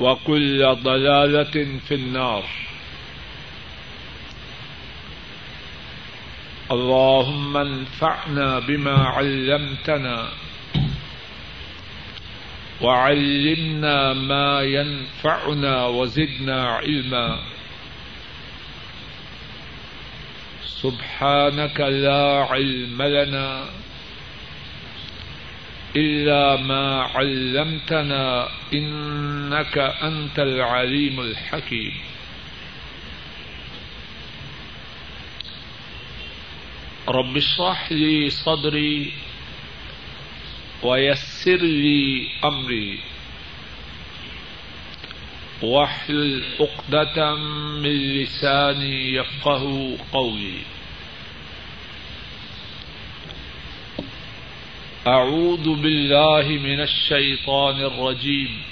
وكل ضلالة في النار. اللهم انفعنا بما علمتنا وعلمنا ما ينفعنا وزدنا علما. سبحانك لا علم لنا إلا ما علمتنا إنك أنت العليم الحكيم. رب اشرح لي صدري ويسر لي أمري. واحلل عقدة من لساني يفقه قولي. أعوذ بالله من الشيطان الرجيم.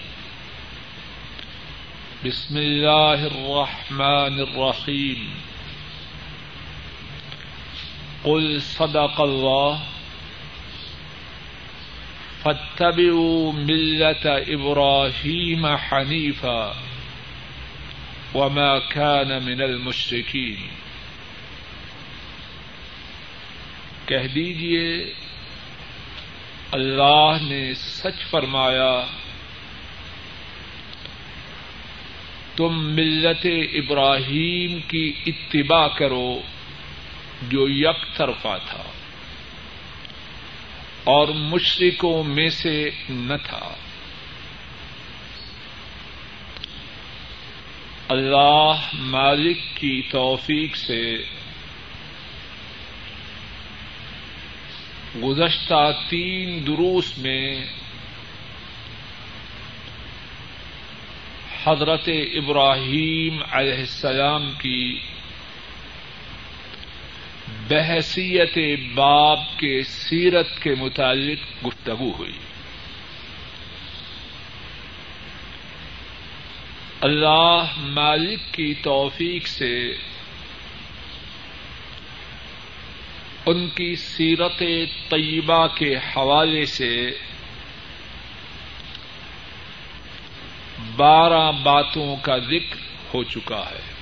بسم الله الرحمن الرحيم. قل صدق الله. فاتبعوا ملة إبراهيم حنيفا وما كان من المشركين. کہہ دیجیے اللہ نے سچ فرمایا، تم ملت ابراہیم کی اتباع کرو جو یک طرفہ تھا، اور مشرکوں میں سے نہ تھا۔ اللہ مالک کی توفیق سے گزشتہ تین دروس میں حضرت ابراہیم علیہ السلام کی بحثیت باب کے سیرت کے متعلق گفتگو ہوئی۔ اللہ مالک کی توفیق سے ان کی سیرت طیبہ کے حوالے سے بارہ باتوں کا ذکر ہو چکا ہے۔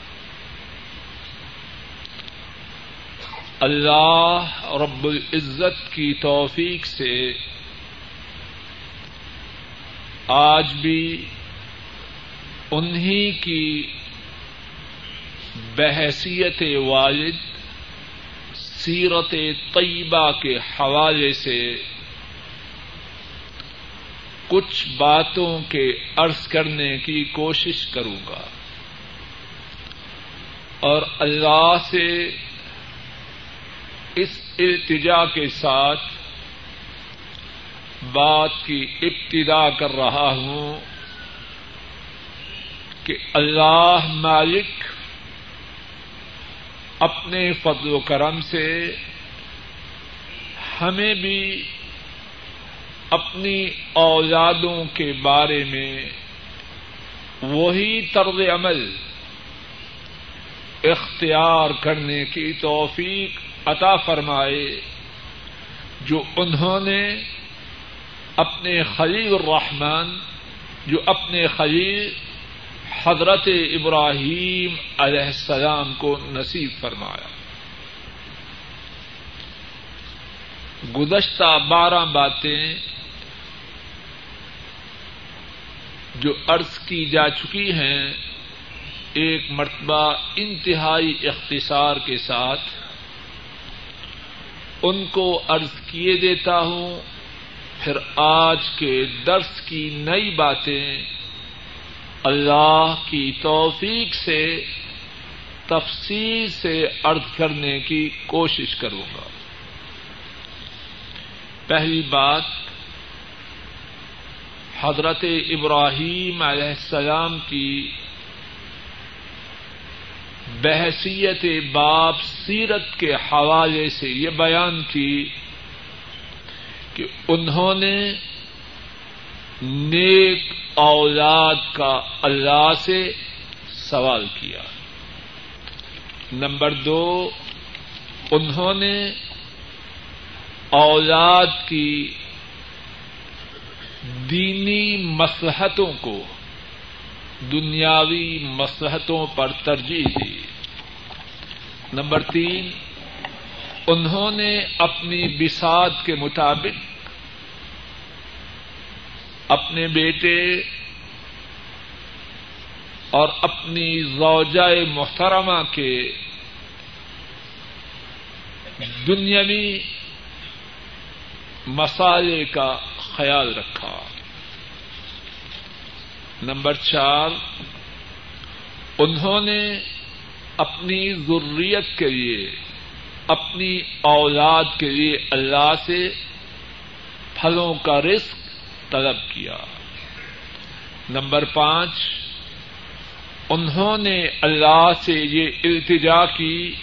اللہ رب العزت کی توفیق سے آج بھی انہی کی بحثیت والد سیرت طیبہ کے حوالے سے کچھ باتوں کے عرض کرنے کی کوشش کروں گا۔ اور اللہ سے اس التجا کے ساتھ بات کی ابتدا کر رہا ہوں کہ اللہ مالک اپنے فضل و کرم سے ہمیں بھی اپنی اولادوں کے بارے میں وہی طرز عمل اختیار کرنے کی توفیق عطا فرمائے جو انہوں نے اپنے خلیل الرحمن، جو اپنے خلیل حضرت ابراہیم علیہ السلام کو نصیب فرمایا۔ گزشتہ بارہ باتیں جو عرض کی جا چکی ہیں، ایک مرتبہ انتہائی اختصار کے ساتھ ان کو عرض کیے دیتا ہوں۔ پھر آج کے درس کی نئی باتیں اللہ کی توفیق سے تفصیل سے عرض کرنے کی کوشش کروں گا۔ پہلی بات، حضرت ابراہیم علیہ السلام کی بحثیت باپ سیرت کے حوالے سے یہ بیان کی کہ انہوں نے نیک اولاد کا اللہ سے سوال کیا۔ نمبر دو، انہوں نے اولاد کی دینی مسلحتوں کو، دنیاوی مسلحتوں پر ترجیح دی۔ نمبر تین، انہوں نے اپنی بساط کے مطابق اپنے بیٹے اور اپنی زوجہ محترمہ کے دنیاوی مسالے کا خیال رکھا۔ نمبر چار، انہوں نے اپنی ضروریت کے لیے، اپنی اولاد کے لیے اللہ سے پھلوں کا رزق طلب کیا۔ نمبر پانچ، انہوں نے اللہ سے یہ التجا کی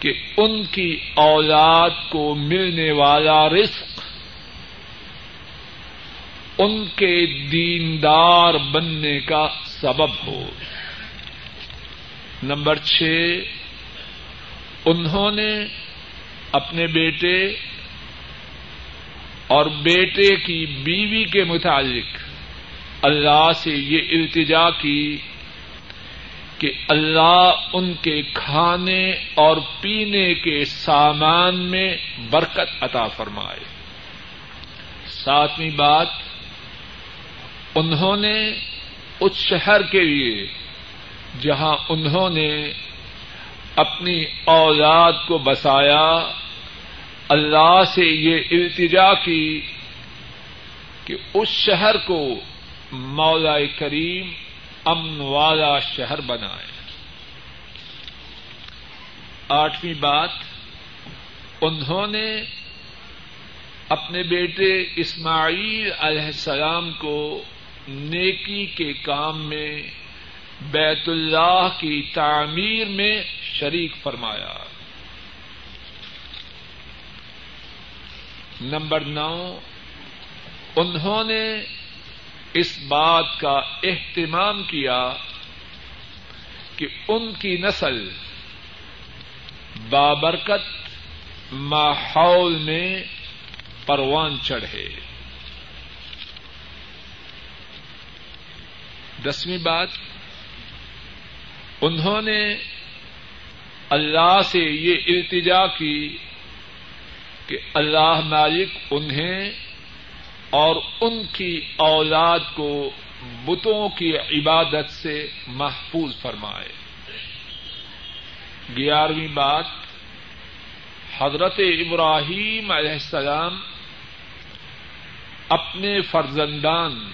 کہ ان کی اولاد کو ملنے والا رزق، ان کے دیندار بننے کا سبب ہو۔ نمبر چھ، انہوں نے اپنے بیٹے اور بیٹے کی بیوی کے متعلق اللہ سے یہ التجا کی کہ اللہ ان کے کھانے اور پینے کے سامان میں برکت عطا فرمائے۔ ساتویں بات، انہوں نے اس شہر کے لیے جہاں انہوں نے اپنی اولاد کو بسایا اللہ سے یہ التجا کی کہ اس شہر کو مولا کریم امن والا شہر بنائے۔ آٹھویں بات، انہوں نے اپنے بیٹے اسماعیل علیہ السلام کو نیکی کے کام میں بیت اللہ کی تعمیر میں شریک فرمایا۔ نمبر نو، انہوں نے اس بات کا اہتمام کیا کہ ان کی نسل بابرکت ماحول میں پروان چڑھے۔ دسویں بات، انہوں نے اللہ سے یہ التجا کی کہ اللہ مالک انہیں اور ان کی اولاد کو بتوں کی عبادت سے محفوظ فرمائے۔ گیارہویں بات، حضرت ابراہیم علیہ السلام اپنے فرزندان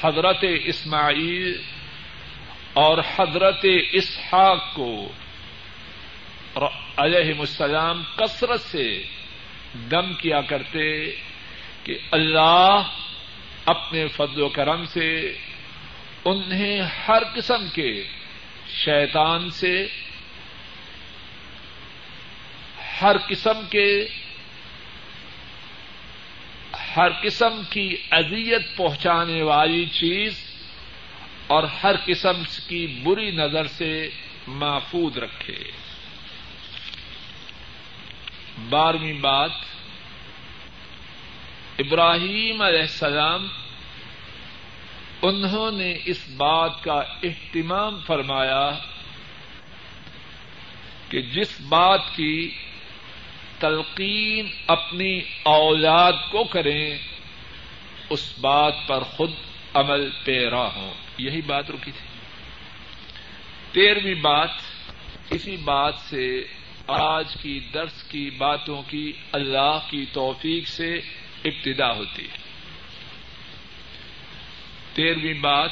حضرت اسماعیل اور حضرت اسحاق کو علیہ السلام کثرت سے دم کیا کرتے کہ اللہ اپنے فضل و کرم سے انہیں ہر قسم کے شیطان سے ہر قسم کے ہر قسم کی اذیت پہنچانے والی چیز اور ہر قسم کی بری نظر سے محفوظ رکھے۔ بارہویں بات، ابراہیم علیہ السلام انہوں نے اس بات کا اہتمام فرمایا کہ جس بات کی تلقین اپنی اولاد کو کریں، اس بات پر خود عمل پیرا ہوں۔ یہی بات رکی تھی۔ تیرہویں بات، اسی بات سے آج کی درس کی باتوں کی اللہ کی توفیق سے ابتدا ہوتی ہے۔ تیرہویں بات،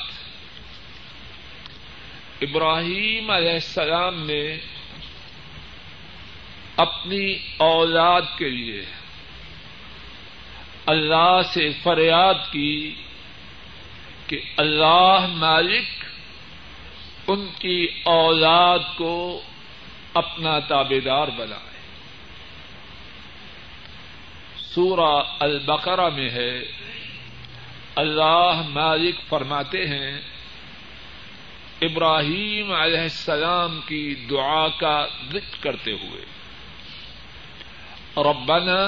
ابراہیم علیہ السلام نے اپنی اولاد کے لیے اللہ سے فریاد کی کہ اللہ مالک ان کی اولاد کو اپنا تابے دار بنائے سورہ البقرہ میں ہے، اللہ مالک فرماتے ہیں، ابراہیم علیہ السلام کی دعا کا ذکر کرتے ہوئے، ربنا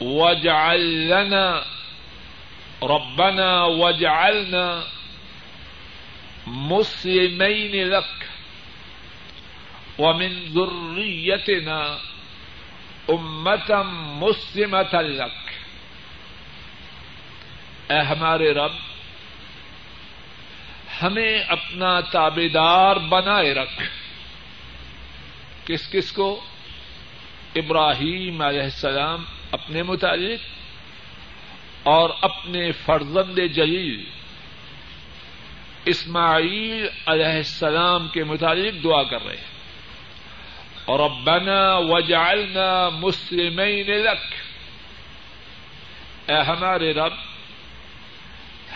وجعلنا ربنا وجعلنا مسلمين لك ومن ذريتنا امتا مسلمة لك. اے ہمارے رب، ہمیں اپنا تابے دار بنائے رکھ۔ کس کس کو؟ ابراہیم علیہ السلام اپنے متعلق اور اپنے فرزند جلیل اسماعیل علیہ السلام کے متعلق دعا کر رہے ہیں۔ اور ابنا وجعلنا مسلمین لک اے ہمارے رب،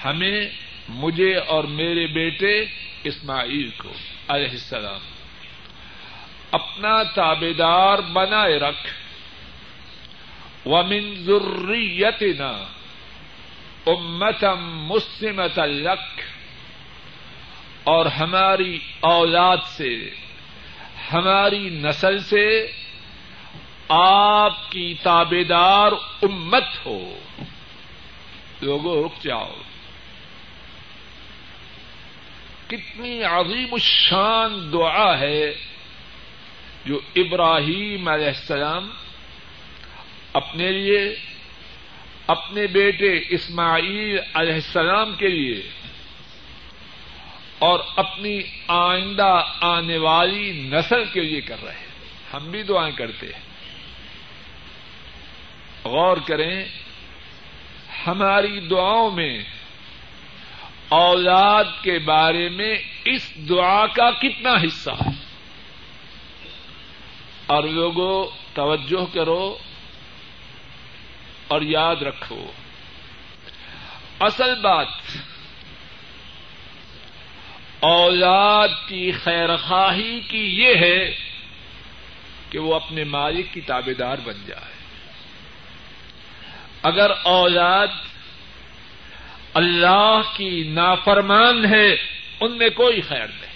ہمیں، مجھے اور میرے بیٹے اسماعیل کو، علیہ السلام، اپنا تابے دار بنائے رکھ. ومن ذریتنا امتا مسلمت لک. اور ہماری اولاد سے ہماری نسل سے آپ کی تابے دار امت ہو۔ لوگوں، رک جاؤ۔ کتنی عظیم الشان دعا ہے جو ابراہیم علیہ السلام اپنے لیے، اپنے بیٹے اسماعیل علیہ السلام کے لیے اور اپنی آئندہ آنے والی نسل کے لیے کر رہے ہیں۔ ہم بھی دعائیں کرتے ہیں۔ غور کریں، ہماری دعاؤں میں اولاد کے بارے میں اس دعا کا کتنا حصہ ہے۔ اور لوگوں، توجہ کرو اور یاد رکھو۔ اصل بات اولاد کی خیر خواہی کی یہ ہے کہ وہ اپنے مالک کی تابے دار بن جائے۔ اگر اولاد اللہ کی نافرمان ہے، ان میں کوئی خیر نہیں۔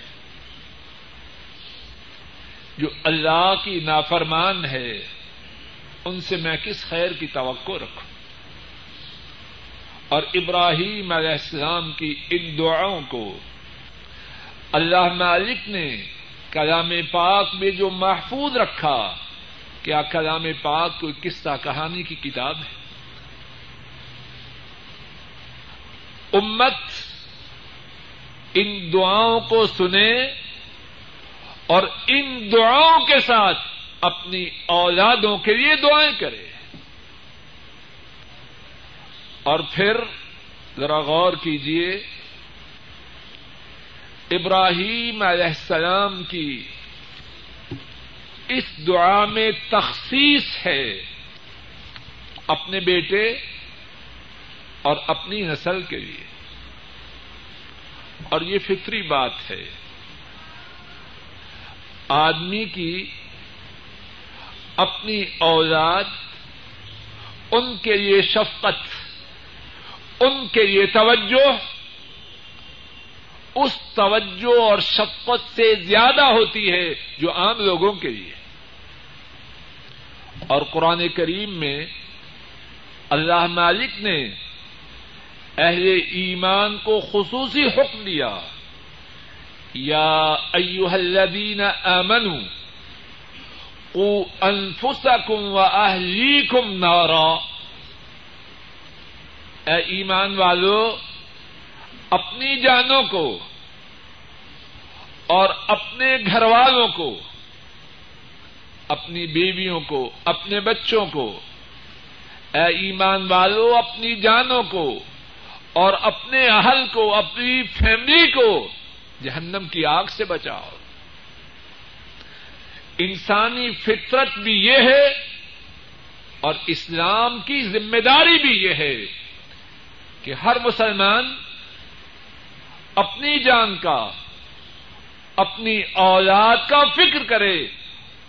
جو اللہ کی نافرمان ہے، ان سے میں کس خیر کی توقع رکھوں؟ اور ابراہیم علیہ السلام کی ان دعاؤں کو اللہ مالک نے کلام پاک میں جو محفوظ رکھا کیا کلام پاک کوئی قصہ کہانی کی کتاب ہے؟ امت ان دعاؤں کو سنے اور ان دعاؤں کے ساتھ اپنی اولادوں کے لیے دعائیں کرے۔ اور پھر ذرا غور کیجیے ابراہیم علیہ السلام کی اس دعا میں تخصیص ہے اپنے بیٹے اور اپنی نسل کے لیے۔ اور یہ فطری بات ہے۔ آدمی کی اپنی اولاد، ان کے لیے شفقت، ان کے لیے توجہ اس توجہ اور شفقت سے زیادہ ہوتی ہے جو عام لوگوں کے لیے اور قرآن کریم میں اللہ مالک نے اہل ایمان کو خصوصی حکم دیا، یا ایوہ الذین آمنوا قو انفسکم و اہلیکم نارا۔ اے ایمان والو اپنی جانوں کو اور اپنے گھر والوں کو، اپنی بیویوں کو، اپنے بچوں کو، اے ایمان والو، اپنی جانوں کو اور اپنے اہل کو، اپنی فیملی کو جہنم کی آگ سے بچاؤ۔ انسانی فطرت بھی یہ ہے اور اسلام کی ذمہ داری بھی یہ ہے کہ ہر مسلمان اپنی جان کا، اپنی اولاد کا فکر کرے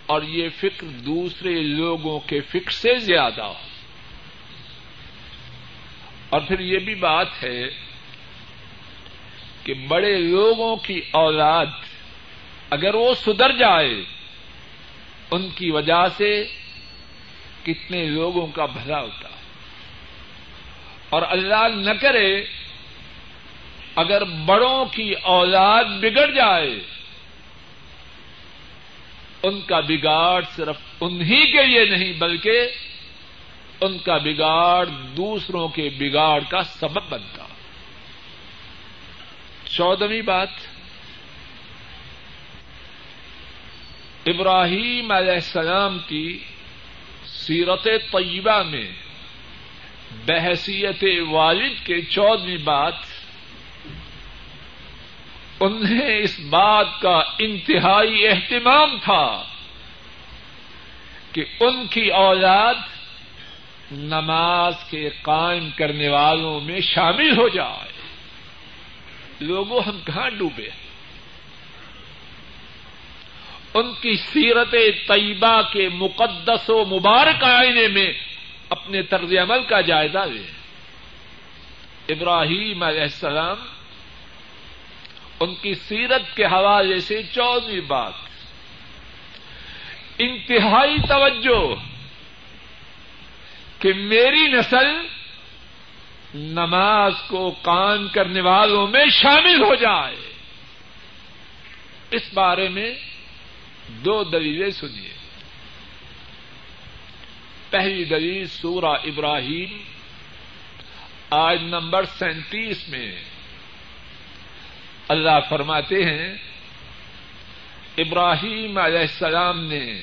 اور یہ فکر دوسرے لوگوں کے فکر سے زیادہ ہو۔ اور پھر یہ بھی بات ہے کہ بڑے لوگوں کی اولاد اگر وہ سدھر جائے، ان کی وجہ سے کتنے لوگوں کا بھلا ہوتا۔ اور اللہ نہ کرے اگر بڑوں کی اولاد بگڑ جائے، ان کا بگاڑ صرف انہی کے لیے نہیں، بلکہ ان کا بگاڑ دوسروں کے بگاڑ کا سبب بنتا۔ چودہویں بات، ابراہیم علیہ السلام کی سیرت طیبہ میں بحثیت والد کے چودہویں بات انہیں اس بات کا انتہائی اہتمام تھا کہ ان کی اولاد نماز کے قائم کرنے والوں میں شامل ہو جائے۔ لوگوں ہم کہاں ڈوبے؟ ان کی سیرت طیبہ کے مقدس و مبارک آئینے میں اپنے طرز عمل کا جائزہ لے ابراہیم علیہ السلام ان کی سیرت کے حوالے سے چودہویں بات۔ انتہائی توجہ کہ میری نسل نماز کو قائم کرنے والوں میں شامل ہو جائے۔ اس بارے میں دو دلیلیں سنیے۔ پہلی دلیل سورہ ابراہیم آج نمبر سینتیس میں اللہ فرماتے ہیں، ابراہیم علیہ السلام نے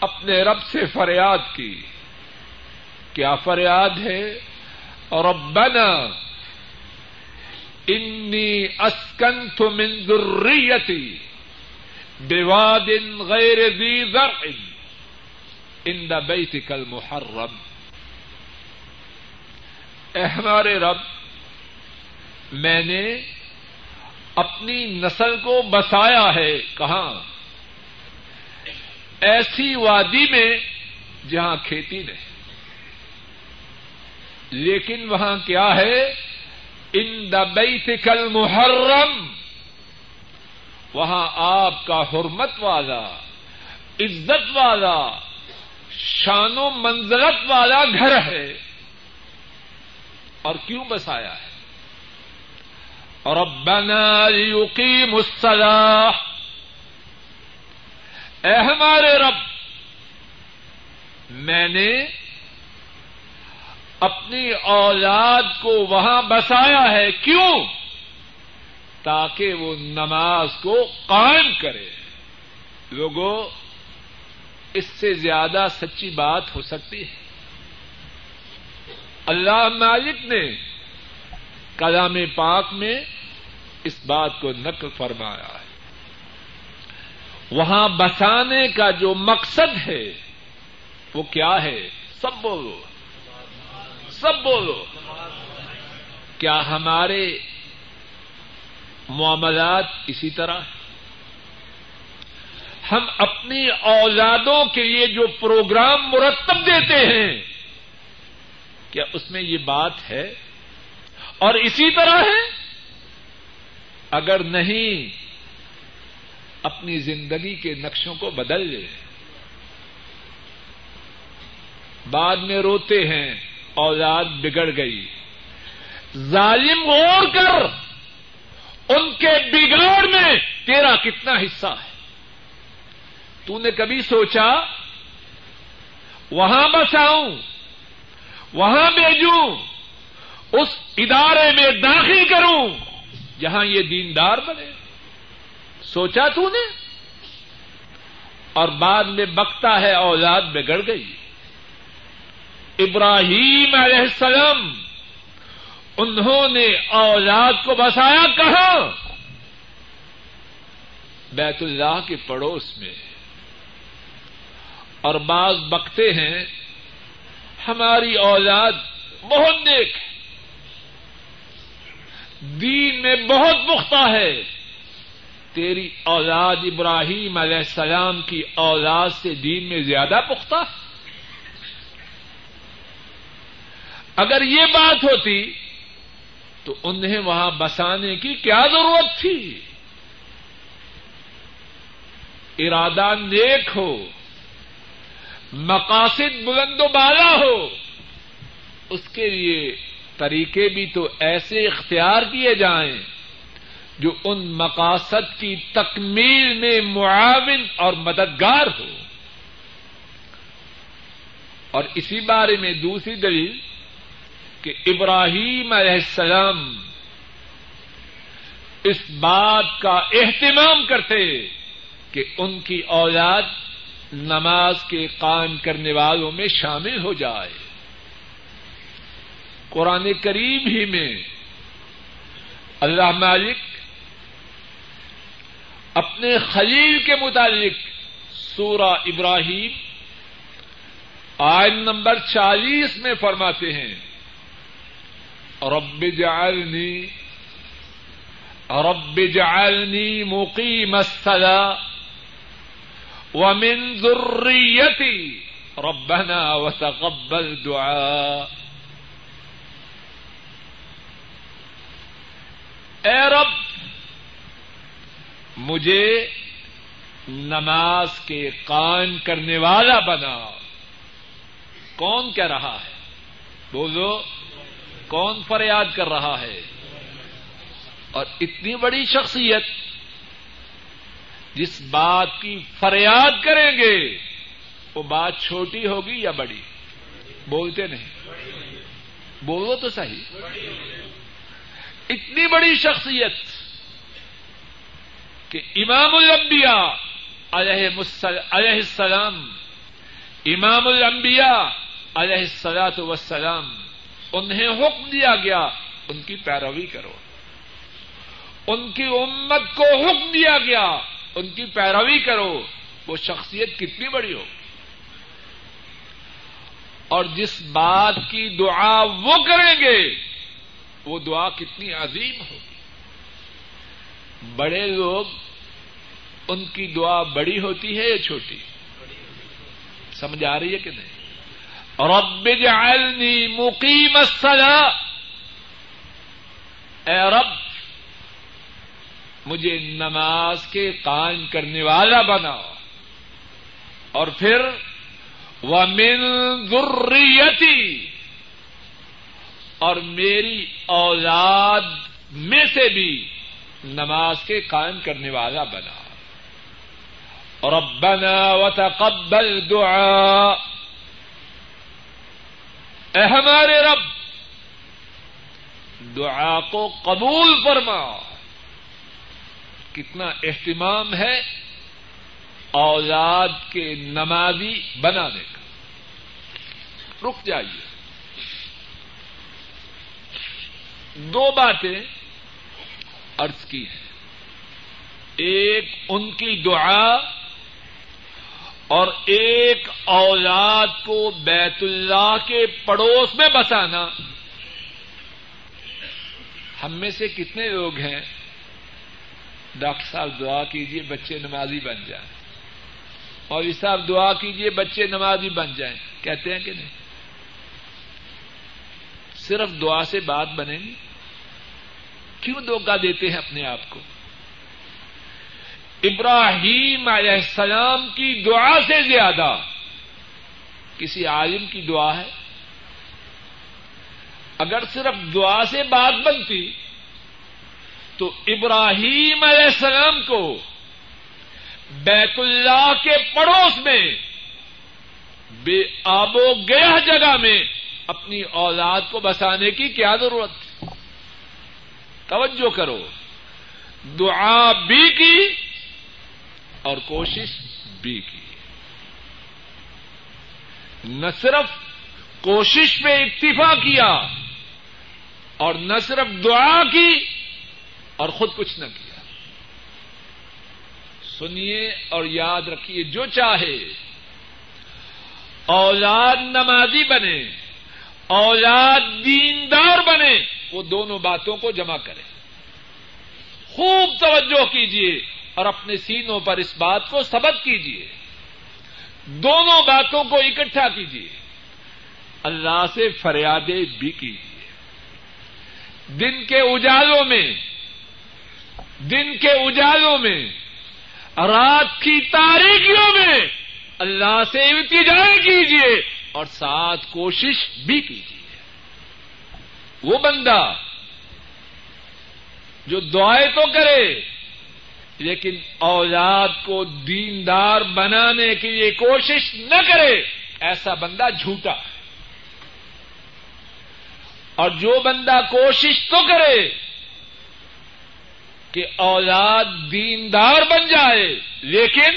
اپنے رب سے فریاد کی۔ کیا فریاد ہے؟ اور ربنا انی اسکنت من ذریتی بواد غیر ذی زرع ان بیتک المحرم۔ اے ہمارے رب میں نے اپنی نسل کو بسایا ہے کہاں؟ ایسی وادی میں جہاں کھیتی نہیں۔ لیکن وہاں کیا ہے؟ ان دا بیت کل محرم وہاں آپ کا حرمت والا، عزت والا، شان و منزلت والا گھر ہے۔ اور کیوں بسایا ہے؟ ربنا لیقیم الصلاح اے ہمارے رب، میں نے اپنی اولاد کو وہاں بسایا ہے، کیوں؟ تاکہ وہ نماز کو قائم کرے۔ لوگوں، اس سے زیادہ سچی بات ہو سکتی ہے۔ اللہ مالک نے کلام پاک میں اس بات کو نقل فرمایا ہے۔ وہاں بسانے کا جو مقصد ہے، وہ کیا ہے؟ سب بولو۔ سب بولو۔ کیا ہمارے معاملات اسی طرح ہم اپنی اولادوں کے لیے جو پروگرام مرتب دیتے ہیں، کیا اس میں یہ بات ہے؟ اور اسی طرح ہے؟ اگر نہیں اپنی زندگی کے نقشوں کو بدل لے۔ بعد میں روتے ہیں، اولاد بگڑ گئی۔ ظالم اور کر، ان کے بگاڑ میں تیرا کتنا حصہ ہے۔ تو نے کبھی سوچا، وہاں بساؤں، وہاں بھیجوں، اس ادارے میں داخل کروں۔ جہاں یہ دیندار بنے۔ سوچا تو نے؟ اور بعد میں بکتا ہے اولاد بگڑ گئی۔ ابراہیم علیہ السلام، انہوں نے اولاد کو بسایا کہاں؟ بیت اللہ کے پڑوس میں۔ اور بعض بکتے ہیں، ہماری اولاد بہت نیک ہے۔ دین میں بہت پختہ ہے۔ تیری اولاد ابراہیم علیہ السلام کی اولاد سے دین میں زیادہ پختہ۔ اگر یہ بات ہوتی تو انہیں وہاں بسانے کی کیا ضرورت تھی؟ ارادہ نیک ہو، مقاصد بلند و بالا ہو، اس کے لیے طریقے بھی تو ایسے اختیار کیے جائیں جو ان مقاصد کی تکمیل میں معاون اور مددگار ہو۔ اور اسی بارے میں دوسری دلیل کہ ابراہیم علیہ السلام اس بات کا اہتمام کرتے کہ ان کی اولاد نماز کے قائم کرنے والوں میں شامل ہو جائے۔ قرآن کریم ہی میں اللہ مالک اپنے خلیل کے متعلق سورہ ابراہیم آئن نمبر چالیس میں فرماتے ہیں، رب جعلنی رب جعلنی مقیم الصلاة ومن ذريتي ربنا وتقبل دعاء اے رب، مجھے نماز کے قائم کرنے والا بنا۔ کون کہہ رہا ہے؟ بولو کون فریاد کر رہا ہے؟ اور اتنی بڑی شخصیت جس بات کی فریاد کریں گے، وہ بات چھوٹی ہوگی یا بڑی؟ بولتے نہیں۔ بولو تو صحیح۔ اتنی بڑی شخصیت کہ امام الانبیاء علیہ السلام، امام الانبیاء علیہ السلاط وسلام انہیں حکم دیا گیا، ان کی پیروی کرو۔ ان کی امت کو حکم دیا گیا، ان کی پیروی کرو۔ وہ شخصیت کتنی بڑی ہو۔ اور جس بات کی دعا وہ کریں گے وہ دعا کتنی عظیم ہوگی بڑے لوگ ان کی دعا بڑی ہوتی ہے یا چھوٹی؟ سمجھ آ رہی ہے کہ نہیں؟ رب جعلنی مقیم الصلاة۔ اے رب، مجھے نماز کے قائم کرنے والا بنا اور پھر، ومن ذریتی اور میری اولاد میں سے بھی نماز کے قائم کرنے والا بنا۔ ربنا وتقبل دعا اے ہمارے رب، دعا کو قبول فرما۔ کتنا اہتمام ہے اولاد کے نمازی بنانے کا۔ رک جائیے۔ دو باتیں ارض کی ہیں۔ ایک ان کی دعا اور ایک اولاد کو بیت اللہ کے پڑوس میں بسانا۔ ہم میں سے کتنے لوگ ہیں؟ ڈاکٹر صاحب دعا کیجیے بچے نمازی بن جائیں۔ اور صاحب دعا کیجیے بچے نمازی بن جائیں۔ کہتے ہیں کہ نہیں؟ صرف دعا سے بات بنے گی؟ کیوں دھوکہ دیتے ہیں اپنے آپ کو؟ ابراہیم علیہ السلام کی دعا سے زیادہ کسی عالم کی دعا ہے؟ اگر صرف دعا سے بات بنتی تو ابراہیم علیہ السلام کو بیت اللہ کے پڑوس میں، بے آب و گیا جگہ میں اپنی اولاد کو بسانے کی کیا ضرورت؟ تھی توجہ کرو۔ دعا بھی کی اور کوشش بھی کی۔ نہ صرف کوشش پہ اکتفا کیا اور نہ صرف دعا کی اور خود کچھ نہ کیا۔ سنیے اور یاد رکھیے جو چاہے۔ اولاد نمازی بنے، اولاد دیندار بنے۔ وہ دونوں باتوں کو جمع کرے خوب توجہ کیجیے اور اپنے سینوں پر اس بات کو سبق کیجیے دونوں باتوں کو اکٹھا کیجیے اللہ سے فریادیں بھی کیجیے دن کے اجالوں میں، دن کے اجالوں میں، رات کی تاریخیوں میں اللہ سے التجائے کیجیے اور ساتھ کوشش بھی کیجیے وہ بندہ جو دعائیں تو کرے، لیکن اولاد کو دیندار بنانے کے لیے کوشش نہ کرے، ایسا بندہ جھوٹا۔ اور جو بندہ کوشش تو کرے کہ اولاد دیندار بن جائے، لیکن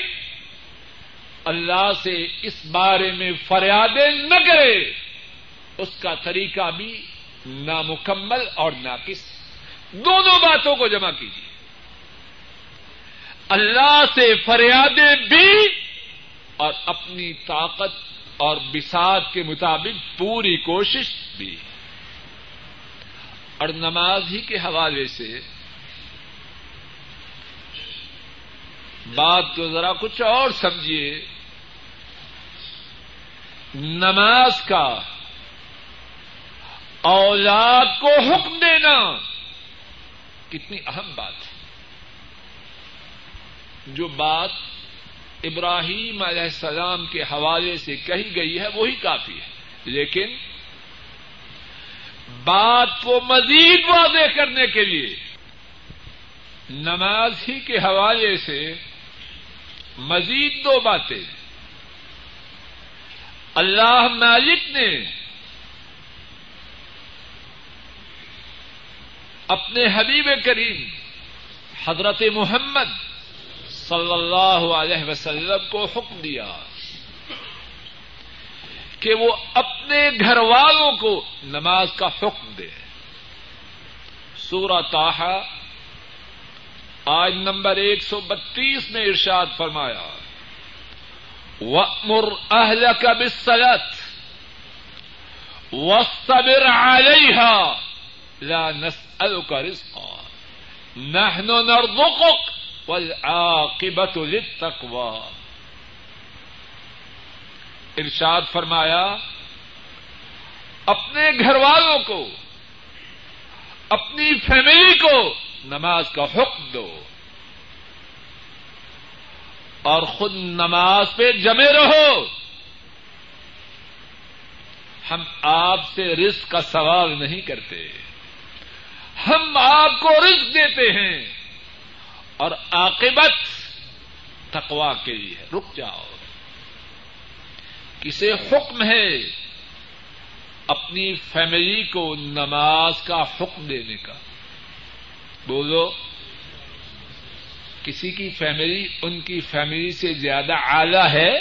اللہ سے اس بارے میں فریادیں نہ کرے، اس کا طریقہ بھی نامکمل اور ناقص۔ دونوں باتوں کو جمع کیجیے۔ اللہ سے فریادیں بھی اور اپنی طاقت اور بساط کے مطابق پوری کوشش بھی۔ اور نماز ہی کے حوالے سے بات تو ذرا کچھ اور سمجھیے۔ نماز کا اولاد کو حکم دینا کتنی اہم بات ہے۔ جو بات ابراہیم علیہ السلام کے حوالے سے کہی گئی ہے، وہی کافی ہے۔ لیکن بات کو مزید واضح کرنے کے لیے نماز ہی کے حوالے سے مزید دو باتیں۔ اللہ مالک نے اپنے حبیب کریم حضرت محمد صلی اللہ علیہ وسلم کو حکم دیا کہ وہ اپنے گھر والوں کو نماز کا حکم دے۔ سورہ تاہا آج نمبر ایک سو بتیس میں ارشاد فرمایا، وَأْمُرْ أَهْلَكَ بِالصَّلَاةِ وَاصْطَبِرْ عَلَيْهَا۔ لَا نَسْأَلُكَ رِزْقًا. نَحْنُ نَرْزُقُكَ والعاقبت للتقوى. ارشاد فرمایا، اپنے گھر والوں کو، اپنی فیملی کو نماز کا حکم دو اور خود نماز پہ جمے رہو۔ ہم آپ سے رزق کا سوال نہیں کرتے۔ ہم آپ کو رزق دیتے ہیں اور عاقبت تقوا کے لیے رک جاؤ۔ کسے حکم ہے اپنی فیملی کو نماز کا حکم دینے کا؟ بولو، کسی کی فیملی ان کی فیملی سے زیادہ اعلی ہے؟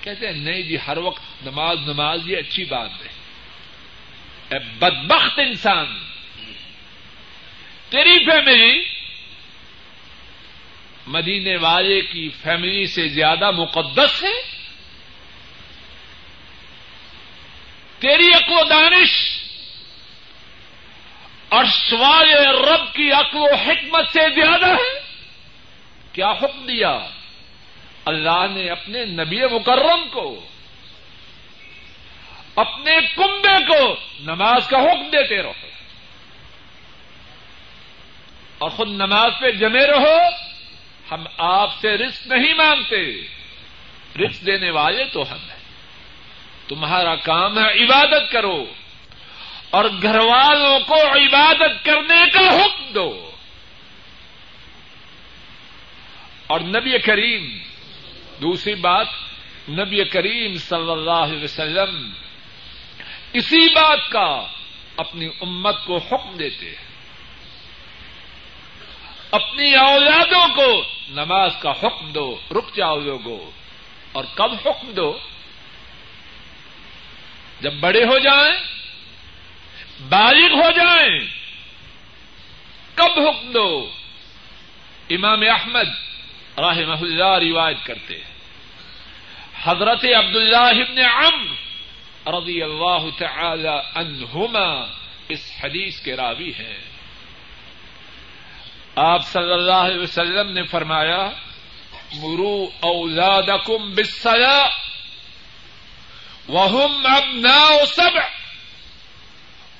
کہتے ہیں، نہیں جی ہر وقت نماز نماز یہ اچھی بات ہے۔ بدبخت انسان تیری فیملی مدینے والے کی فیملی سے زیادہ مقدس ہے؟ تیری عقل و دانش اور سوال رب کی عقل و حکمت سے زیادہ ہے؟ کیا حکم دیا؟ اللہ نے اپنے نبی مکرم کو، اپنے کنبے کو نماز کا حکم دیتے رہو۔ اور خود نماز پہ جمے رہو، ہم آپ سے رزق نہیں مانگتے۔ رزق دینے والے تو ہم ہیں۔ تمہارا کام ہے عبادت کرو، اور گھر والوں کو عبادت کرنے کا حکم دو۔ اور نبی کریم، دوسری بات، نبی کریم صلی اللہ علیہ وسلم اسی بات کا اپنی امت کو حکم دیتے ہیں۔ اپنی اولادوں کو نماز کا حکم دو، رک جاؤ لوگو، اور کب حکم دو؟ جب بڑے ہو جائیں، بالغ ہو جائیں، کب حکم دو؟ امام احمد راہ اللہ روایت کرتے ہیں۔ حضرت عبداللہ ابن عمر رضی اللہ تعالی عنہما اس حدیث کے راوی ہیں۔ آپ صلی اللہ علیہ وسلم نے فرمایا، مرو اوزادکم بالصلاة وهم ابناء سبع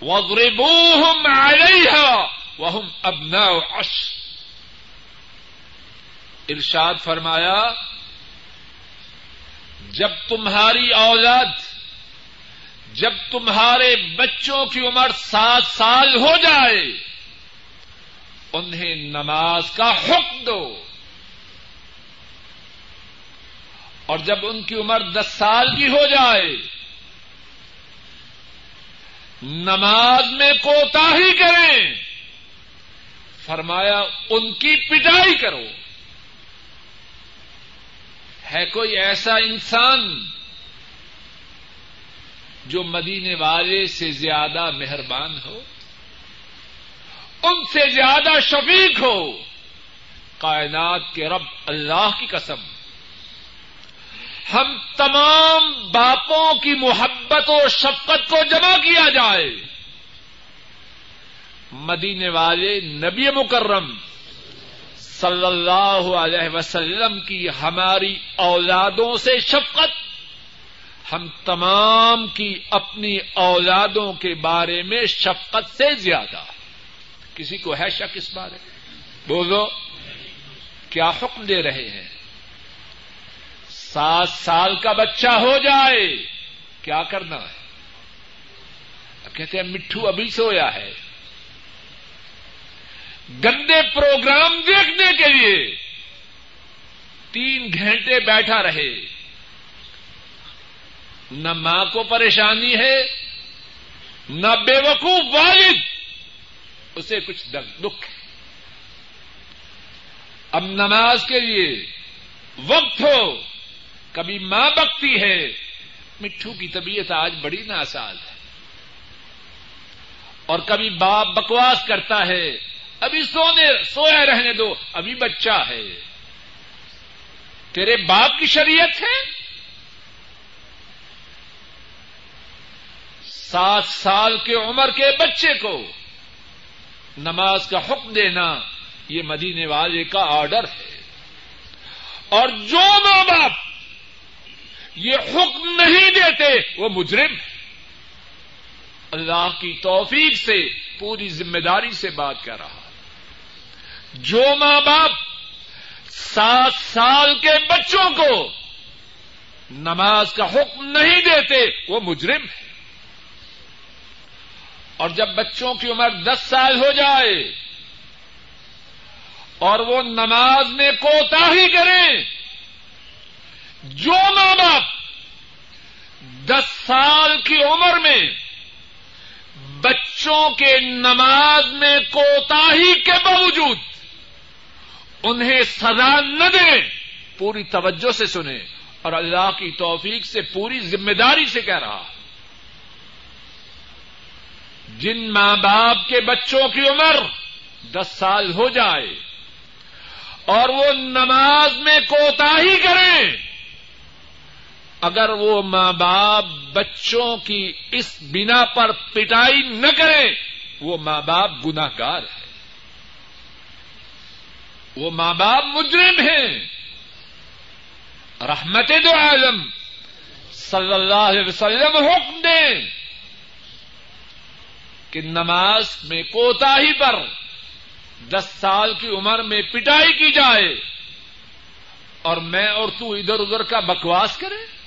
واضربوهم عليها وهم ابناء عشر ارشاد فرمایا، جب تمہاری اولاد، جب تمہارے بچوں کی عمر سات سال ہو جائے انہیں نماز کا حکم دو۔ اور جب ان کی عمر دس سال کی ہو جائے، نماز میں کوتا ہی کریں۔ فرمایا، ان کی پٹائی کرو۔ ہے کوئی ایسا انسان جو مدینے والے سے زیادہ مہربان ہو؟ ان سے زیادہ شفیق ہو۔ کائنات کے رب اللہ کی قسم۔ ہم تمام باپوں کی محبت و شفقت کو جمع کیا جائے۔ مدینے والے نبی مکرم صلی اللہ علیہ وسلم کی ہماری اولادوں سے شفقت۔ ہم تمام کی اپنی اولادوں کے بارے میں شفقت سے زیادہ۔ کسی کو ہے شک اس بارے بولو کیا حکم دے رہے ہیں؟ سات سال کا بچہ ہو جائے، کیا کرنا ہے؟ کہتے ہیں، مٹھو ابھی سویا ہے۔ گندے پروگرام دیکھنے کے لیے تین گھنٹے بیٹھا رہے۔ نہ ماں کو پریشانی ہے، نہ بے وقوف والد۔ اسے کچھ دکھ ہے۔ اب نماز کے لیے وقت ہو۔ کبھی ماں بکتی ہے۔ مٹھو کی طبیعت آج بڑی ناساز ہے۔ اور کبھی باپ بکواس کرتا ہے۔ ابھی سونے سویا رہنے دو۔ ابھی بچہ ہے۔ تیرے باپ کی شریعت ہے؟ سات سال کے عمر کے بچے کو نماز کا حکم دینا، یہ مدینے والے کا آرڈر ہے۔ اور جو ماں باپ یہ حکم نہیں دیتے، وہ مجرم ہے۔ اللہ کی توفیق سے، پوری ذمہ داری سے بات کر رہا جو ماں باپ سات سال کے بچوں کو نماز کا حکم نہیں دیتے، وہ مجرم ہے۔ اور جب بچوں کی عمر دس سال ہو جائے اور وہ نماز میں کوتا ہی کریں، جو ماں باپ دس سال کی عمر میں بچوں کے نماز میں کوتا ہی کے باوجود انہیں سزا نہ دیں، پوری توجہ سے سنیں اور اللہ کی توفیق سے، پوری ذمہ داری سے کہہ رہا ہے۔ جن ماں باپ کے بچوں کی عمر دس سال ہو جائے اور وہ نماز میں کوتا ہی کریں، اگر وہ ماں باپ بچوں کی اس بنا پر پٹائی نہ کریں، وہ ماں باپ گناگار ہے وہ ماں باپ مجرم ہیں۔ رحمت دو عالم صلی اللہ علیہ وسلم حکم دیں۔ کہ نماز میں کوتا ہی پر دس سال کی عمر میں پٹائی کی جائے اور میں اور تو ادھر ادھر کا بکواس کرے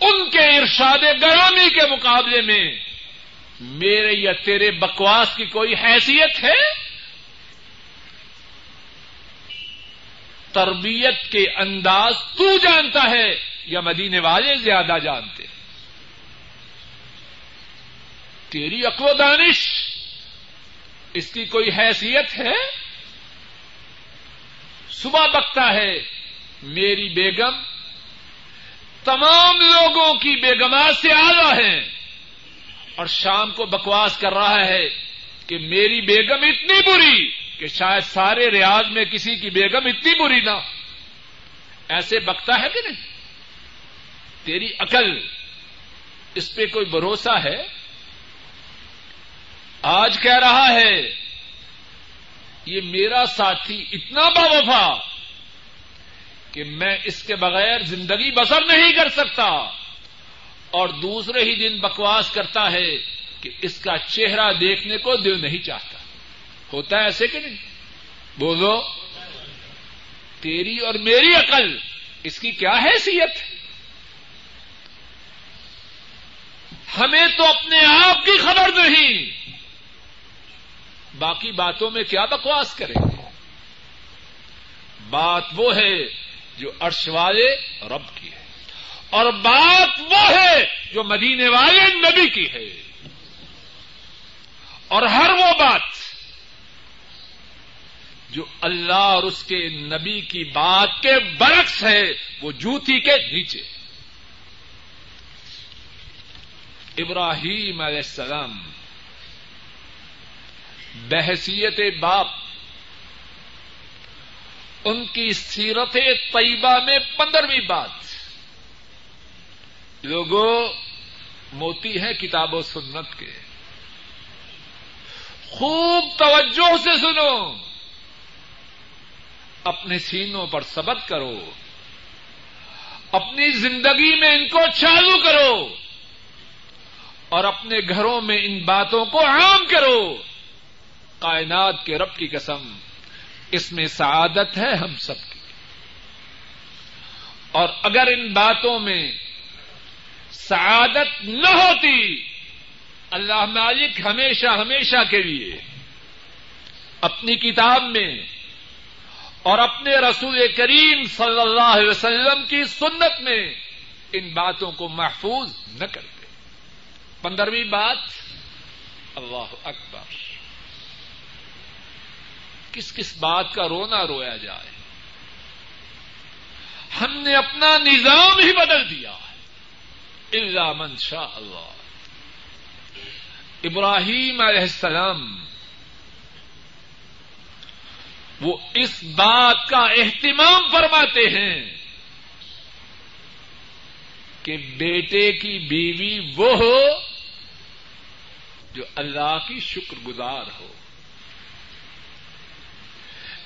ان کے ارشاد گرامی کے مقابلے میں میرے یا تیرے بکواس کی کوئی حیثیت ہے؟ تربیت کے انداز تو جانتا ہے یا مدینے والے زیادہ جانتے ہیں؟ تیری و دانش۔ اس کی کوئی حیثیت ہے؟ صبح بکتا ہے میری بیگم۔ تمام لوگوں کی بیگمات سے آگا ہے اور شام کو بکواس کر رہا ہے کہ میری بیگم اتنی بری کہ شاید سارے ریاض میں کسی کی بیگم اتنی بری نہ ایسے بکتا ہے کہ نہیں؟ تیری عقل، اس پہ کوئی بھروسہ ہے؟ آج کہہ رہا ہے، یہ میرا ساتھی اتنا با وفا کہ میں اس کے بغیر زندگی بسر نہیں کر سکتا۔ اور دوسرے ہی دن بکواس کرتا ہے کہ اس کا چہرہ دیکھنے کو دل نہیں چاہتا۔ ہوتا ہے ایسے کہ نہیں؟ بولو، تیری اور میری عقل، اس کی کیا حیثیت؟ ہمیں تو اپنے آپ کی خبر نہیں۔ باقی باتوں میں کیا بکواس کریں گے بات وہ ہے جو عرش والے رب کی ہے اور بات وہ ہے جو مدینے والے نبی کی ہے۔ اور ہر وہ بات جو اللہ اور اس کے نبی کی بات کے برعکس ہے، وہ جوتی کے نیچے۔ ابراہیم علیہ السلام بحثیت باپ ان کی سیرت طیبہ میں پندرہویں بات لوگوں موتی ہیں کتاب و سنت کے خوب توجہ سے سنو اپنے سینوں پر سبق کرو اپنی زندگی میں ان کو چالو کرو اور اپنے گھروں میں ان باتوں کو عام کرو کائنات کے رب کی قسم، اس میں سعادت ہے ہم سب کی۔ اور اگر ان باتوں میں سعادت نہ ہوتی، اللہ مالک ہمیشہ ہمیشہ کے لیے اپنی کتاب میں اور اپنے رسول کریم صلی اللہ علیہ وسلم کی سنت میں ان باتوں کو محفوظ نہ کرتے۔ پندرہویں بات، اللہ اکبر۔ کس کس بات کا رونا رویا جائے۔ ہم نے اپنا نظام ہی بدل دیا ہے۔ اللہ من شاء اللہ ابراہیم علیہ السلام، وہ اس بات کا اہتمام فرماتے ہیں کہ بیٹے کی بیوی وہ ہو جو اللہ کی شکر گزار ہو۔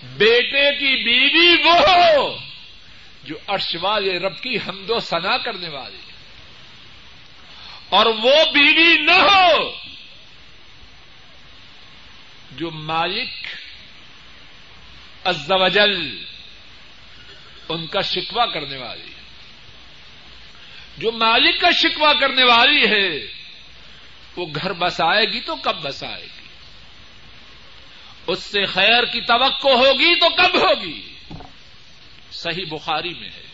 بیٹے کی بیوی وہ ہو جو عرش والے رب کی حمد و ثنا کرنے والی اور وہ بیوی نہ ہو جو مالک ازوجل ان کا شکوا کرنے والی ہے۔ جو مالک کا شکوا کرنے والی ہے، وہ گھر بسائے گی تو کب بسائے گی؟ اس سے خیر کی توقع ہوگی تو کب ہوگی؟ صحیح بخاری میں ہے۔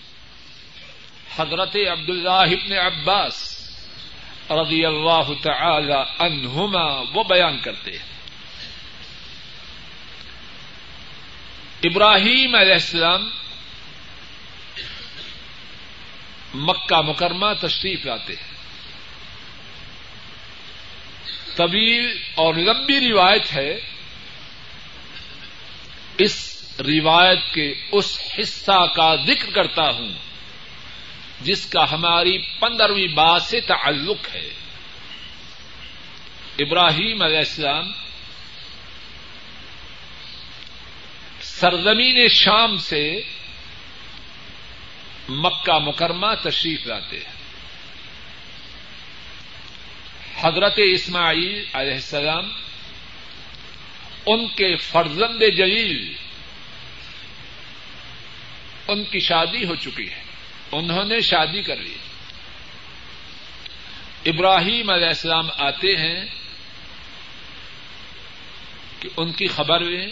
حضرت عبداللہ ابن عباس رضی اللہ تعالی عنہما وہ بیان کرتے ہیں۔ ابراہیم علیہ السلام مکہ مکرمہ تشریف لاتے ہیں۔ طویل اور لمبی روایت ہے اس روایت کے اس حصہ کا ذکر کرتا ہوں جس کا ہماری پندرہویں بات سے تعلق ہے۔ ابراہیم علیہ السلام سرزمین شام سے مکہ مکرمہ تشریف لاتے ہیں۔ حضرت اسماعیل علیہ السلام ان کے فرزند جلیل، ان کی شادی ہو چکی ہے، انہوں نے شادی کر لی۔ ابراہیم علیہ السلام آتے ہیں کہ ان کی خبر میں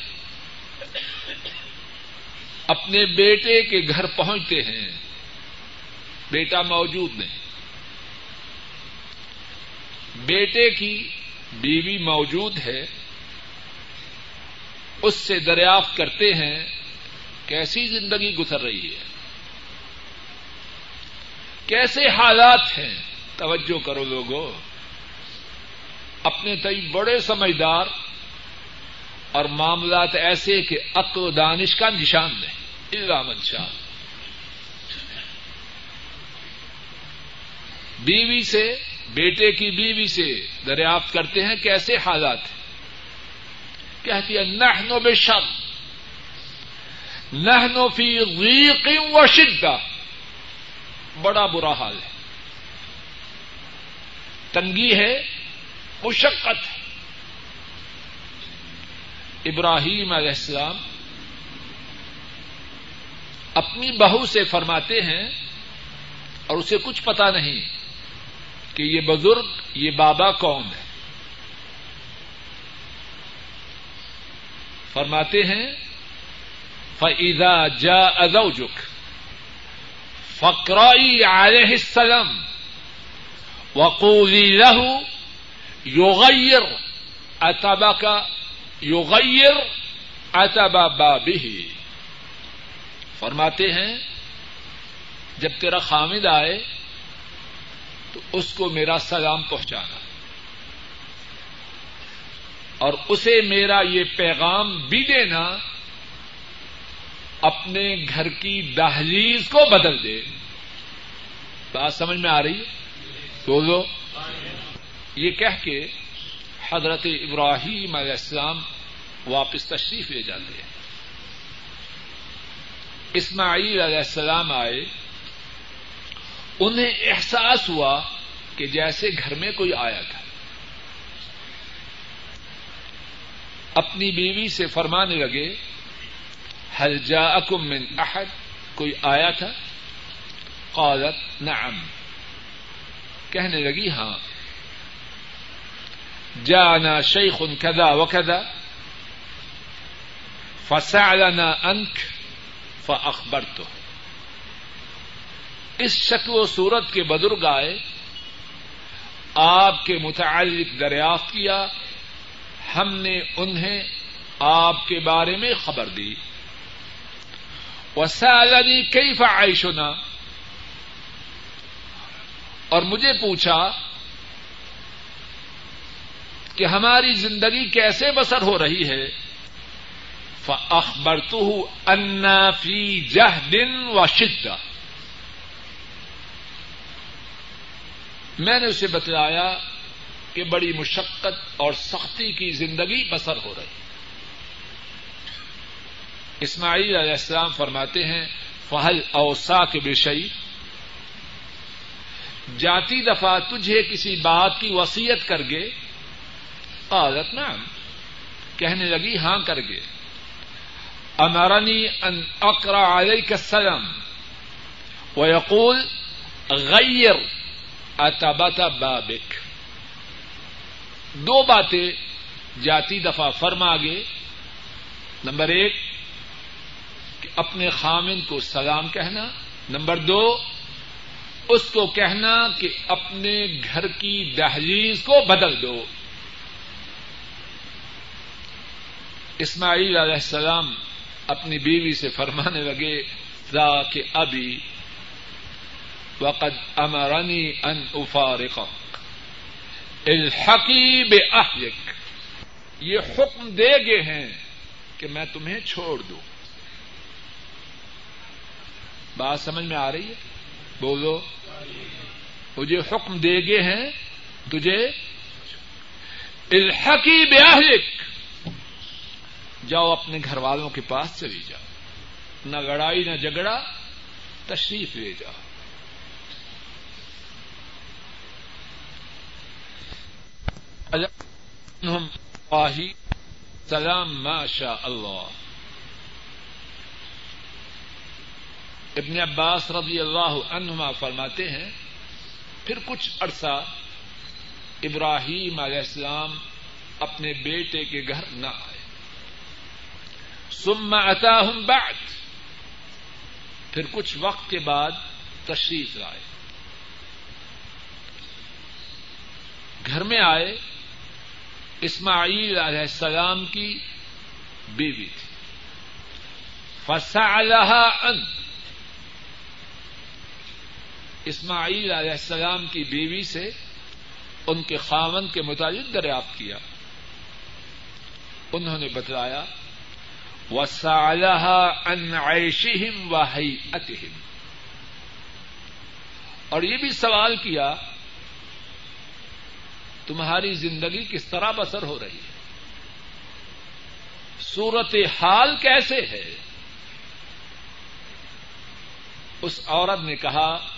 اپنے بیٹے کے گھر پہنچتے ہیں۔ بیٹا موجود نہیں۔ بیٹے کی بیوی موجود ہے۔ اس سے دریافت کرتے ہیں کیسی زندگی گزر رہی ہے؟ کیسے حالات ہیں؟ توجہ کرو لوگوں، اپنے تئی بڑے سمجھدار اور معاملات ایسے کہ عقل و دانش کا نشان نہیں علامت شاہ۔ بیوی سے، بیٹے کی بیوی سے دریافت کرتے ہیں کیسے حالات ہیں؟ کہتی ہے نحن بے شم نحن فی ریق و شدہ۔ بڑا برا حال ہے۔ تنگی ہے، مشقت ہے۔ ابراہیم علیہ السلام اپنی بہو سے فرماتے ہیں، اور اسے کچھ پتا نہیں کہ یہ بزرگ، یہ بابا کون ہے۔ فرماتے ہیں فعزا جا ازوجک فقرائی علیہ السلام وقولی لہو یوغیر اتبا کا یوغیر اتبا بابی فرماتے ہیں، جب تیرا خامد آئے، تو اس کو میرا سلام پہنچانا۔ اور اسے میرا یہ پیغام بھی دینا اپنے گھر کی دہلیز کو بدل دے۔ بات سمجھ میں آ رہی ہے؟ بولو یہ کہہ کے حضرت ابراہیم علیہ السلام واپس تشریف لے جاتے ہیں۔ اسماعیل علیہ السلام آئے۔ انہیں احساس ہوا کہ جیسے گھر میں کوئی آیا تھا۔ اپنی بیوی سے فرمانے لگے حل جاءکم من احد؟ کوئی آیا تھا؟ قالت، نعم۔ کہنے لگی ہاں۔ جانا شیخ کذا وکذا، فسألنا انک فاخبرته۔ اس شکل و صورت کے بزرگ آئے، آپ کے متعلق دریافت کیا ہم نے انہیں آپ کے بارے میں خبر دی۔ وسالنی کئی فعائشنا اور مجھے پوچھا کہ ہماری زندگی کیسے بسر ہو رہی ہے؟ اخبر تو فی جہ دن و شدہ میں نے اسے بتلایا کہ بڑی مشقت اور سختی کی زندگی بسر ہو رہی اسماعیل علیہ السلام فرماتے ہیں فہل اوسا کے بشئی جاتی دفعہ تجھے کسی بات کی وسیعت کر گے قالت، نعم۔ کہنے لگی ہاں کر گے امرنی ان اقرا علیک السلام۔ ویقول، غیر اتبت بابک۔ دو باتیں جاتی دفعہ فرما گے۔ نمبر ایک، کہ اپنے خامن کو سلام کہنا۔ نمبر دو، اس کو کہنا کہ اپنے گھر کی دہلیز کو بدل دو۔ اسماعیل علیہ السلام اپنی بیوی سے فرمانے لگے را کہ ابھی وقد امرنی ان افارق الحقیب اہلک یہ حکم دے گئے ہیں کہ میں تمہیں چھوڑ دوں۔ بات سمجھ میں آ رہی ہے؟ بولو۔ مجھے حکم دے گئے ہیں تجھے۔ الحقیب اہلک جاؤ اپنے گھر والوں کے پاس چلی جاؤ۔ نہ لڑائی، نہ جھگڑا، تشریف لے جاؤ۔ سلام ماشا اللہ ابن عباس رضی اللہ عنہما فرماتے ہیں، پھر کچھ عرصہ ابراہیم علیہ السلام اپنے بیٹے کے گھر نہ آئے۔ سم اتاہم بعد، پھر کچھ وقت کے بعد تشریف لائے۔ گھر میں آئے اسماعیل علیہ السلام کی بیوی تھی۔ فسا ان۔ اسماعیل علیہ السلام کی بیوی سے ان کے خاون کے متعلق دریافت کیا۔ انہوں نے بتلایا ان عیشہم و اور یہ بھی سوال کیا تمہاری زندگی کس طرح بسر ہو رہی ہے؟ صورت حال کیسے ہے؟ اس عورت نے کہا،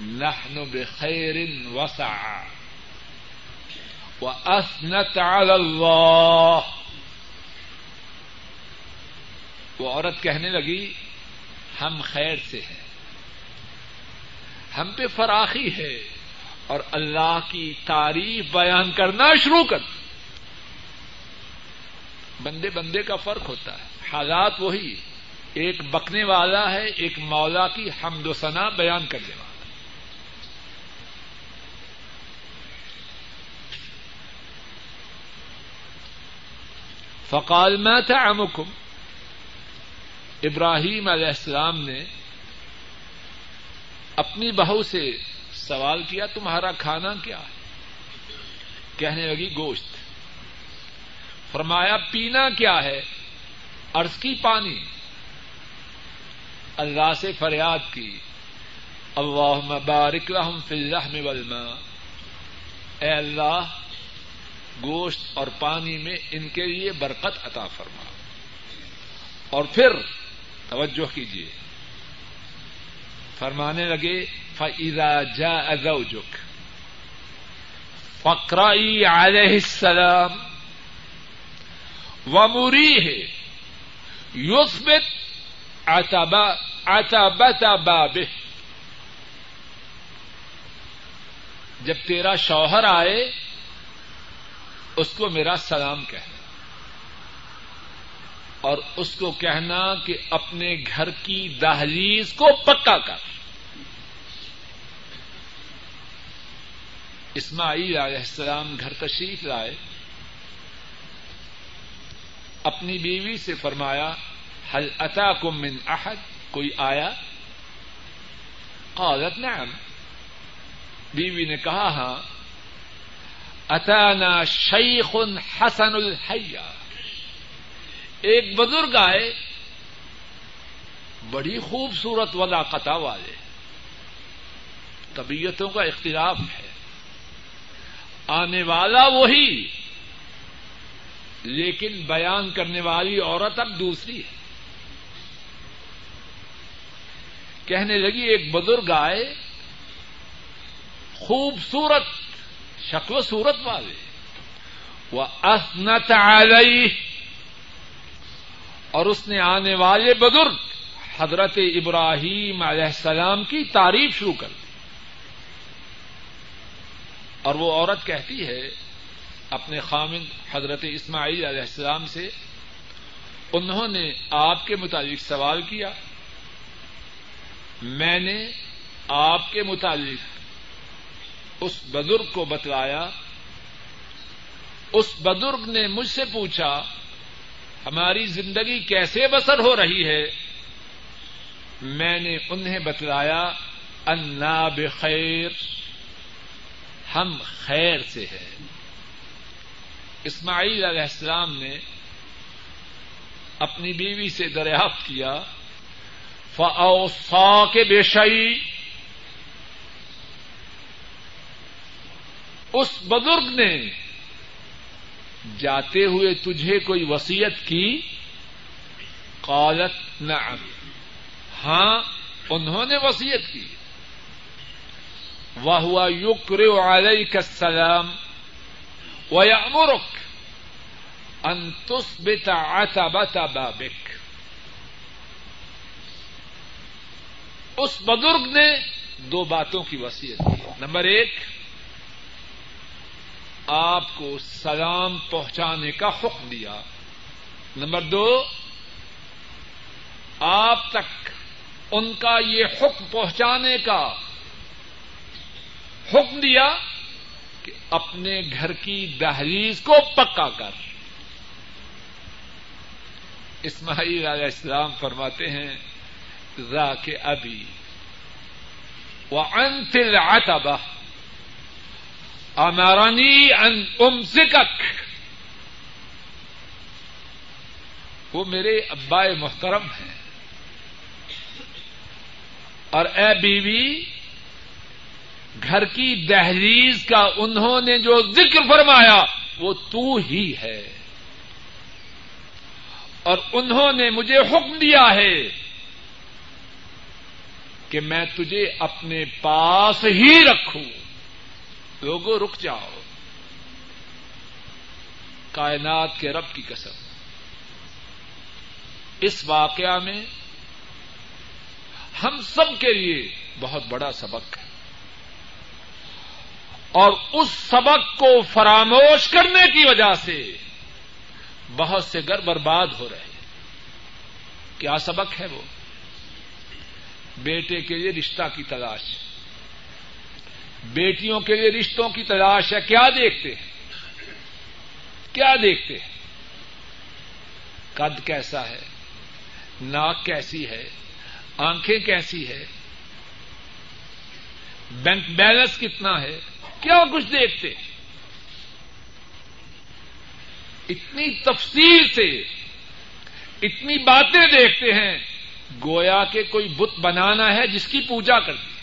نحن بخیر وسع واثنت على اللہ۔ وہ عورت کہنے لگی، ہم خیر سے ہیں۔ ہم پہ فراخی ہے۔ اور اللہ کی تعریف بیان کرنا شروع کر بندے بندے کا فرق ہوتا ہے۔ حالات وہی ایک بکنے والا ہے، ایک مولا کی حمد و ثنا بیان کرنے والا۔ فقال میں تھا امکم ابراہیم علیہ السلام نے اپنی بہو سے سوال کیا تمہارا کھانا کیا؟ کہنے لگی گوشت۔ فرمایا، پینا کیا ہے؟ ارض کی پانی۔ اللہ سے فریاد کی اللہ مبارک لہم فی اللحم والماء۔ اے اللہ، گوشت اور پانی میں ان کے لیے برکت عطا فرما۔ اور پھر توجہ کیجیے۔ فرمانے لگے فضا جا ازوجک فقرائی علیہ السلام ومری ہے یوسبت اتبت باب جب تیرا شوہر آئے، اس کو میرا سلام کہنا اور اس کو کہنا کہ اپنے گھر کی دہلیز کو پکا کر۔ اسماعیل علیہ السلام گھر تشریف لائے۔ اپنی بیوی سے فرمایا حل اتا کو من احد؟ کوئی آیا؟ قالت، نعم. بیوی نے کہا ہاں. اتانا شیخ حسن الحیا ایک بزرگ آئے، بڑی خوبصورت ولاقتا والے۔ طبیعتوں کا اختلاف ہے۔ آنے والا وہی، لیکن بیان کرنے والی عورت اب دوسری ہے۔ کہنے لگی، ایک بزرگ آئے، خوبصورت، شکل و صورت والے۔ وہ اسنت علیہ اور اس نے آنے والے بزرگ حضرت ابراہیم علیہ السلام کی تعریف شروع کر دی۔ اور وہ عورت کہتی ہے، اپنے خامن حضرت اسماعیل علیہ السلام سے، انہوں نے آپ کے متعلق سوال کیا۔ میں نے آپ کے متعلق اس بزرگ کو بتلایا۔ اس بزرگ نے مجھ سے پوچھا ہماری زندگی کیسے بسر ہو رہی ہے؟ میں نے انہیں بتلایا، انا بخیر، ہم خیر سے ہیں۔ اسماعیل علیہ السلام نے اپنی بیوی سے دریافت کیا فا کے بےشئی اس بزرگ نے جاتے ہوئے تجھے کوئی وسیعت کی؟ قالت نعم۔ ہاں انہوں نے وسیعت کی۔ وہ ہوا یوکر علیہ کا سلام و یا امرک انتس بتا آتا بتا بابک۔ اس بزرگ نے دو باتوں کی وسیعت کی۔ نمبر ایک آپ کو سلام پہنچانے کا حکم دیا۔ نمبر دو، آپ تک ان کا یہ حکم پہنچانے کا حکم دیا کہ اپنے گھر کی دہلیز کو پکا کر۔ اسماعیل علیہ السلام فرماتے ہیں را کے ابھی وہ انتل آتابہ امرانی ان ام وہ میرے ابا محترم ہیں۔ اور اے بیوی، گھر کی دہلیز کا انہوں نے جو ذکر فرمایا، وہ تو ہی ہے۔ اور انہوں نے مجھے حکم دیا ہے کہ میں تجھے اپنے پاس ہی رکھوں۔ لوگوں رک جاؤ۔ کائنات کے رب کی قسم۔ اس واقعہ میں ہم سب کے لیے بہت بڑا سبق ہے۔ اور اس سبق کو فراموش کرنے کی وجہ سے بہت سے گھر برباد ہو رہے ہیں۔ کیا سبق ہے وہ؟ بیٹے کے لیے رشتہ کی تلاش۔ بیٹیوں کے لیے رشتوں کی تلاش ہے، کیا دیکھتے ہیں؟ کیا دیکھتے ہیں؟ قد کیسا ہے؟ ناک کیسی ہے؟ آنکھیں کیسی ہے؟ بینک بیلنس کتنا ہے؟ کیا کچھ دیکھتے ہیں؟ اتنی تفصیل سے، اتنی باتیں دیکھتے ہیں، گویا کے کوئی بت بنانا ہے جس کی پوجا کرتی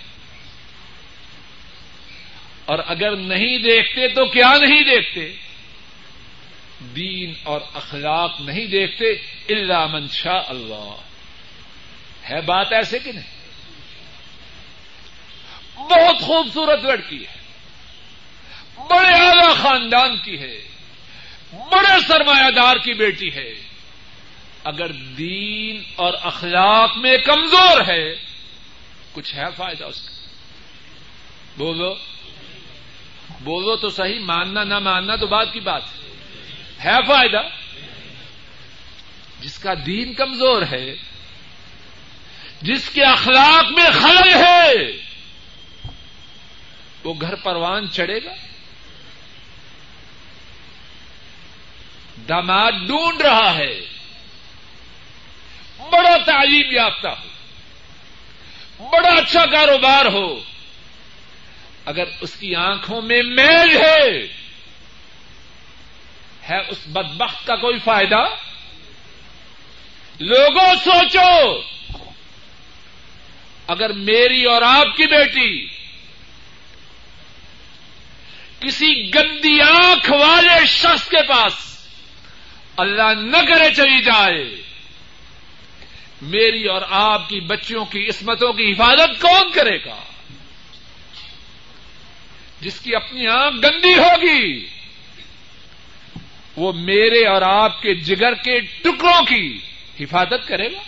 اور اگر نہیں دیکھتے تو کیا نہیں دیکھتے؟ دین اور اخلاق نہیں دیکھتے اللہ منشا اللہ۔ ہے بات ایسے کہ نہیں؟ بہت خوبصورت لڑکی ہے۔ بڑے اعلی خاندان کی ہے۔ بڑے سرمایہ دار کی بیٹی ہے۔ اگر دین اور اخلاق میں کمزور ہے، کچھ ہے فائدہ اس کا؟ بولو۔ بولو تو صحیح، ماننا، نہ ماننا تو بات کی بات ہے۔ فائدہ؟ جس کا دین کمزور ہے، جس کے اخلاق میں خلل ہے، وہ گھر پروان چڑھے گا۔ داماد ڈھونڈ رہا ہے۔ بڑا تعلیم یافتہ ہو۔ بڑا اچھا کاروبار ہو۔ اگر اس کی آنکھوں میں میل ہے ہے اس بدبخت کا کوئی فائدہ؟ لوگوں سوچو، اگر میری اور آپ کی بیٹی کسی گندی آنکھ والے شخص کے پاس اللہ نہ کرے چلی جائے، میری اور آپ کی بچیوں کی عصمتوں کی حفاظت کون کرے گا؟ جس کی اپنی آنکھ گندی ہوگی، وہ میرے اور آپ کے جگر کے ٹکڑوں کی حفاظت کرے گا۔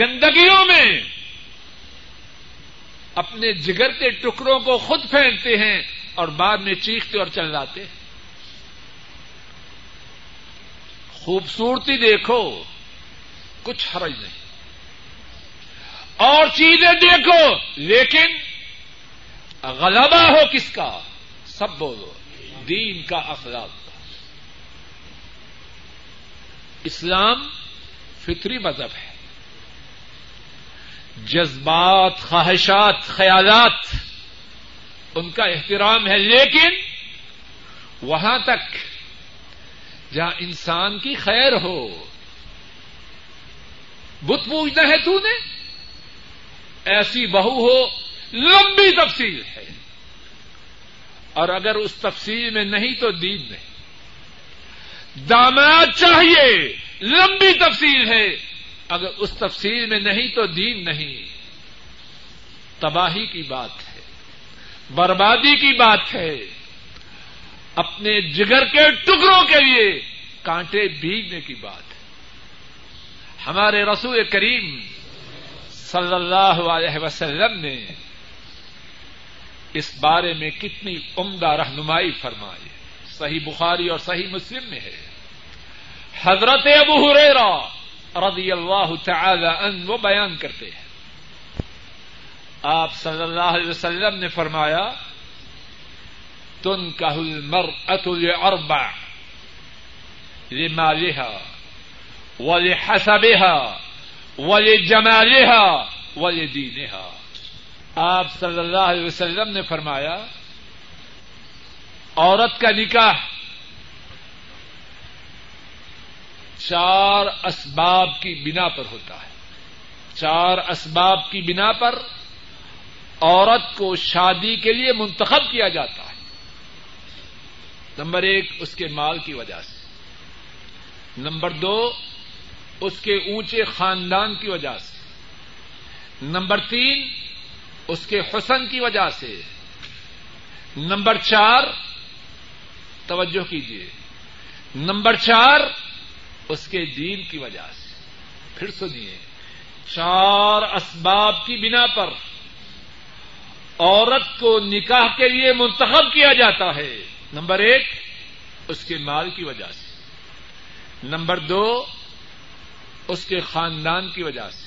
گندگیوں میں اپنے جگر کے ٹکڑوں کو خود پھینکتے ہیں اور بعد میں چیختے اور چلاتے ہیں۔ خوبصورتی دیکھو، کچھ حرج نہیں۔ اور چیزیں دیکھو، لیکن غلبہ ہو کس کا؟ سب بولو، دین کا اخلاق کا۔ اسلام فطری مذہب ہے۔ جذبات، خواہشات، خیالات ان کا احترام ہے، لیکن وہاں تک جہاں انسان کی خیر ہو، بت پوجنا ہے تو نے؟ ایسی بہو ہو، لمبی تفصیل ہے۔ اور اگر اس تفصیل میں نہیں تو دین نہیں داماد چاہیے، لمبی تفصیل ہے۔ اگر اس تفصیل میں نہیں تو دین نہیں۔ تباہی کی بات ہے، بربادی کی بات ہے۔ اپنے جگر کے ٹکڑوں کے لیے کانٹے بیگنے کی بات ہے۔ ہمارے رسول کریم صلی اللہ علیہ وسلم نے اس بارے میں کتنی عمدہ رہنمائی فرمائی صحیح بخاری اور صحیح مسلم میں ہے۔ حضرت ابو ہریرا رضی اللہ تعالی عنہ وہ بیان کرتے ہیں۔ آپ صلی اللہ علیہ وسلم نے فرمایا تن کا لمالها ولحسبها ولجمالها ولدينها آپ صلی اللہ علیہ وسلم نے فرمایا، عورت کا نکاح چار اسباب کی بنا پر ہوتا ہے۔ چار اسباب کی بنا پر عورت کو شادی کے لیے منتخب کیا جاتا ہے۔ نمبر ایک، اس کے مال کی وجہ سے۔ نمبر دو اس کے اونچے خاندان کی وجہ سے۔ نمبر تین، اس کے حسن کی وجہ سے۔ نمبر چار، توجہ کیجیے نمبر چار، اس کے دین کی وجہ سے۔ پھر سنیے، چار اسباب کی بنا پر عورت کو نکاح کے لیے منتخب کیا جاتا ہے۔ نمبر ایک، اس کے مال کی وجہ سے۔ نمبر دو اس کے خاندان کی وجہ سے۔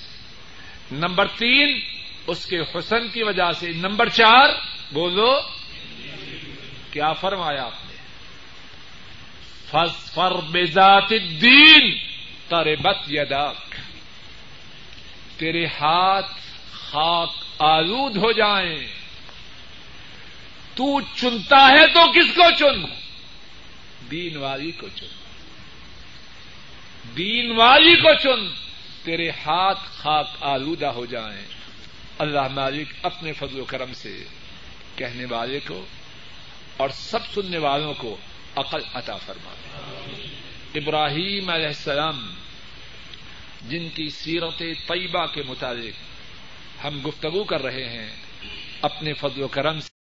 نمبر تین، اس کے حسن کی وجہ سے۔ نمبر چار، بولو، کیا فرمایا آپ نے؟ فر بذات الدین تارے بت یداک۔ تیرے ہاتھ خاک آلود ہو جائیں۔ تو چنتا ہے تو کس کو چن؟ دین والی کو چن۔ دین والی کو چن، تیرے ہاتھ خاک آلودہ ہو جائیں۔ اللہ مالک اپنے فضل و کرم سے کہنے والے کو اور سب سننے والوں کو عقل عطا فرما ابراہیم علیہ السلام، جن کی سیرت طیبہ کے مطابق ہم گفتگو کر رہے ہیں، اپنے فضل و کرم سے